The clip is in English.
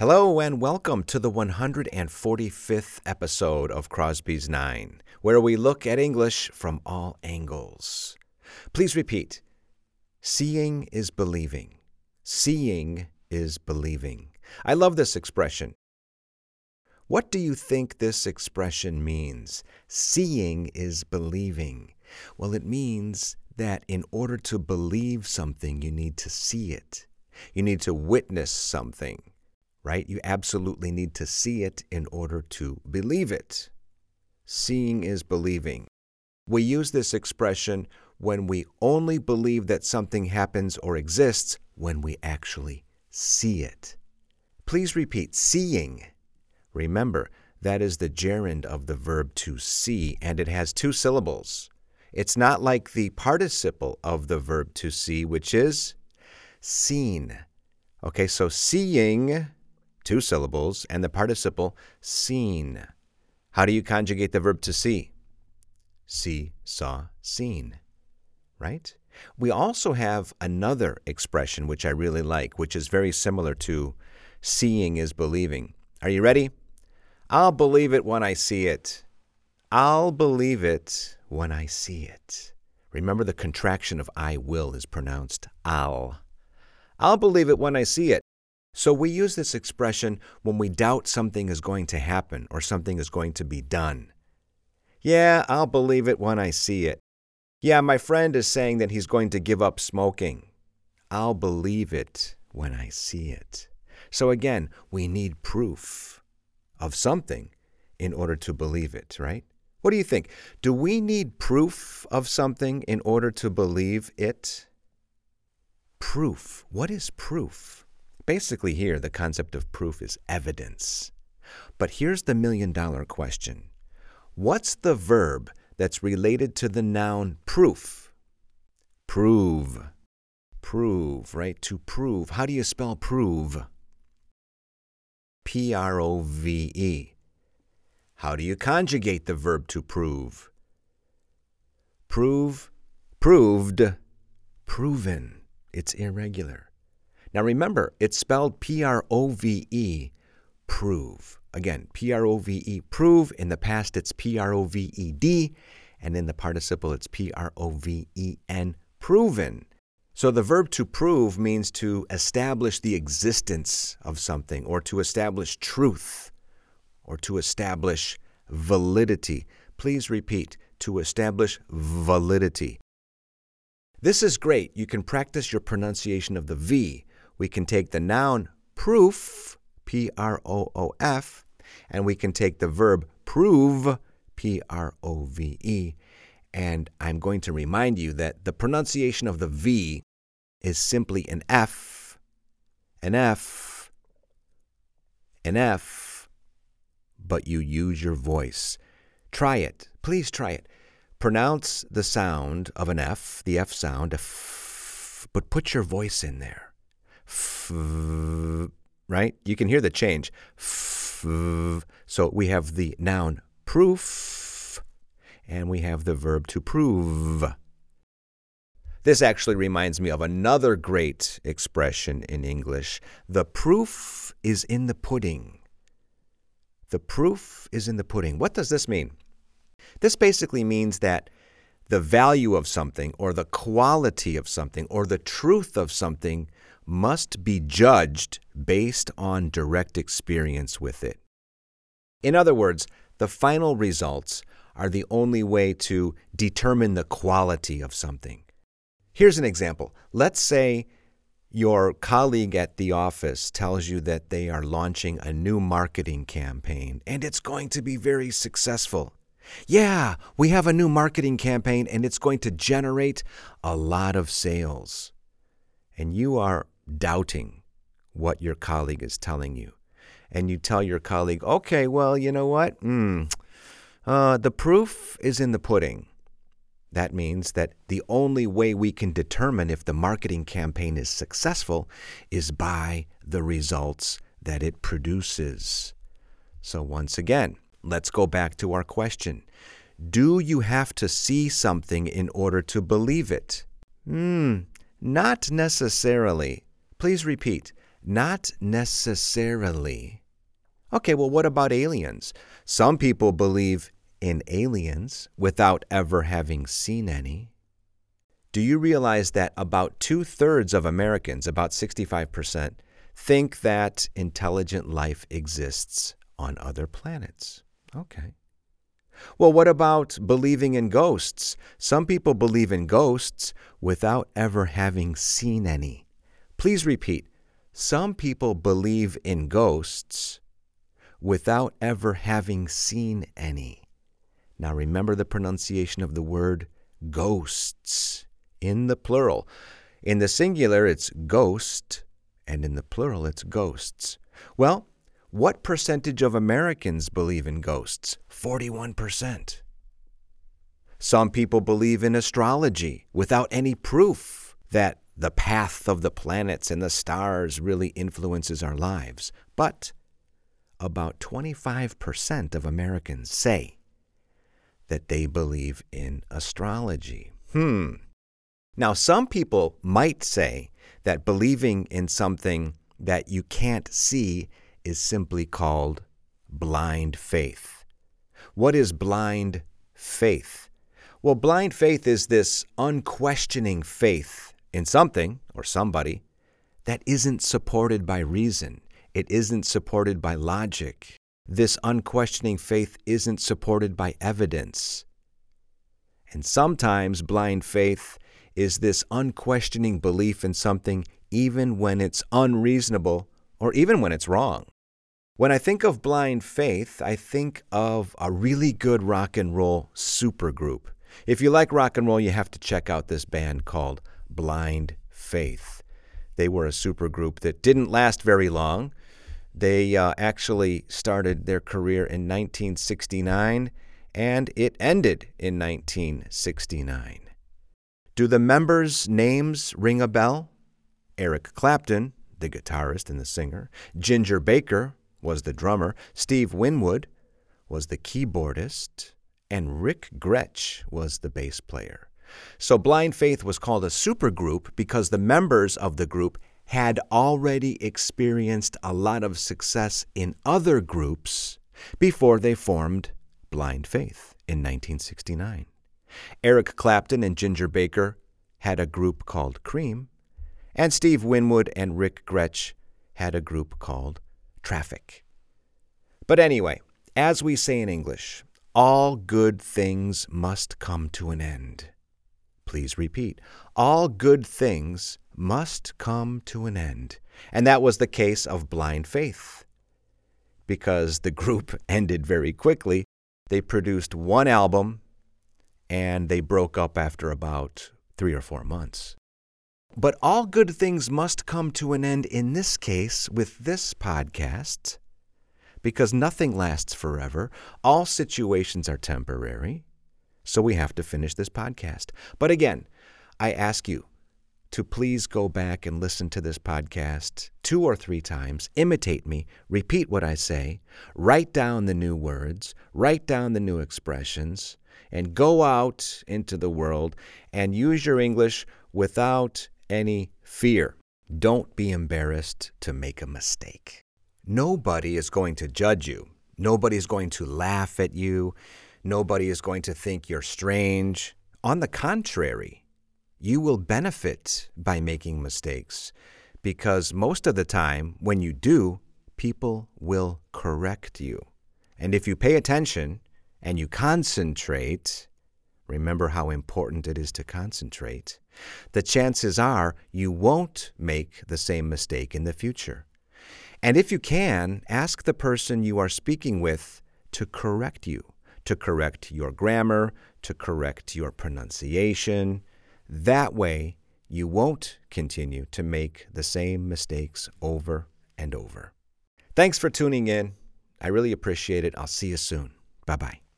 Hello and welcome to the 145th episode of Crosby's Nine, where we look at English from all angles. Please repeat Seeing is believing. Seeing is believing. I love this expression. What do you think this expression means? Seeing is believing. Well, it means that in order to believe something, you need to see it. You need to witness something right? You absolutely need to see it in order to believe it. Seeing is believing. We use this expression when we only believe that something happens or exists when we actually see it. Please repeat seeing. Remember, that is the gerund of the verb to see, and it has two syllables. It's not like the participle of the verb to see, which is seen. Okay, so seeing two syllables, and the participle seen. How do you conjugate the verb to see? See, saw, seen. Right? We also have another expression which I really like, which is very similar to seeing is believing. Are you ready? I'll believe it when I see it. I'll believe it when I see it. Remember the contraction of I will is pronounced I'll. I'll believe it when I see it. So we use this expression when we doubt something is going to happen or something is going to be done. Yeah, I'll believe it when I see it. Yeah, my friend is saying that he's going to give up smoking. I'll believe it when I see it. So again, we need proof of something in order to believe it, right? What do you think? Do we need proof of something in order to believe it? Proof. What is proof? Basically, here, the concept of proof is evidence. But here's the million dollar question What's the verb that's related to the noun proof? Prove. Prove, right? To prove. How do you spell prove? P R O V E. How do you conjugate the verb to prove? Prove, proved, proven. It's irregular. Now remember, it's spelled P R O V E, prove. Again, P R O V E, prove. In the past, it's P R O V E D, and in the participle, it's P R O V E N, proven. So the verb to prove means to establish the existence of something, or to establish truth, or to establish validity. Please repeat to establish validity. This is great. You can practice your pronunciation of the V we can take the noun proof, P R O O F, and we can take the verb prove, P R O V E. And I'm going to remind you that the pronunciation of the V is simply an F, an F, an F, but you use your voice. Try it. Please try it. Pronounce the sound of an F, the F sound, F, but put your voice in there f, right? You can hear the change. F, so we have the noun proof, and we have the verb to prove. This actually reminds me of another great expression in English. The proof is in the pudding. The proof is in the pudding. What does this mean? This basically means that the value of something, or the quality of something, or the truth of something must be judged based on direct experience with it. In other words, the final results are the only way to determine the quality of something. Here's an example. Let's say your colleague at the office tells you that they are launching a new marketing campaign and it's going to be very successful. Yeah, we have a new marketing campaign and it's going to generate a lot of sales. And you are doubting what your colleague is telling you. And you tell your colleague, okay, well, you know what? Mm, uh, the proof is in the pudding. That means that the only way we can determine if the marketing campaign is successful is by the results that it produces. So, once again, let's go back to our question Do you have to see something in order to believe it? Hmm, not necessarily. Please repeat. Not necessarily. Okay, well, what about aliens? Some people believe in aliens without ever having seen any. Do you realize that about two thirds of Americans, about 65%, think that intelligent life exists on other planets? Okay. Well, what about believing in ghosts? Some people believe in ghosts without ever having seen any. Please repeat. Some people believe in ghosts without ever having seen any. Now remember the pronunciation of the word ghosts in the plural. In the singular, it's ghost, and in the plural, it's ghosts. Well, what percentage of Americans believe in ghosts? 41%. Some people believe in astrology without any proof that the path of the planets and the stars really influences our lives. But about 25% of Americans say that they believe in astrology. Hmm. Now, some people might say that believing in something that you can't see is simply called blind faith. What is blind faith? Well, blind faith is this unquestioning faith in something or somebody that isn't supported by reason. It isn't supported by logic. This unquestioning faith isn't supported by evidence. And sometimes blind faith is this unquestioning belief in something even when it's unreasonable or even when it's wrong. When I think of blind faith, I think of a really good rock and roll supergroup. If you like rock and roll, you have to check out this band called Blind Faith. They were a supergroup that didn't last very long. They uh, actually started their career in 1969 and it ended in 1969. Do the members' names ring a bell? Eric Clapton, the guitarist and the singer, Ginger Baker was the drummer, Steve Winwood was the keyboardist, and Ric Grech was the bass player. So Blind Faith was called a supergroup because the members of the group had already experienced a lot of success in other groups before they formed Blind Faith in 1969. Eric Clapton and Ginger Baker had a group called Cream, and Steve Winwood and Ric Grech had a group called Traffic. But anyway, as we say in English, all good things must come to an end. Please repeat. All good things must come to an end. And that was the case of Blind Faith. Because the group ended very quickly, they produced one album and they broke up after about three or four months. But all good things must come to an end in this case with this podcast because nothing lasts forever. All situations are temporary. So we have to finish this podcast. But again, I ask you to please go back and listen to this podcast two or three times, imitate me, repeat what I say, write down the new words, write down the new expressions, and go out into the world and use your English without any fear. Don't be embarrassed to make a mistake. Nobody is going to judge you. Nobody is going to laugh at you. Nobody is going to think you're strange. On the contrary, you will benefit by making mistakes because most of the time, when you do, people will correct you. And if you pay attention and you concentrate, remember how important it is to concentrate, the chances are you won't make the same mistake in the future. And if you can, ask the person you are speaking with to correct you, to correct your grammar, to correct your pronunciation. That way, you won't continue to make the same mistakes over and over. Thanks for tuning in. I really appreciate it. I'll see you soon. Bye bye.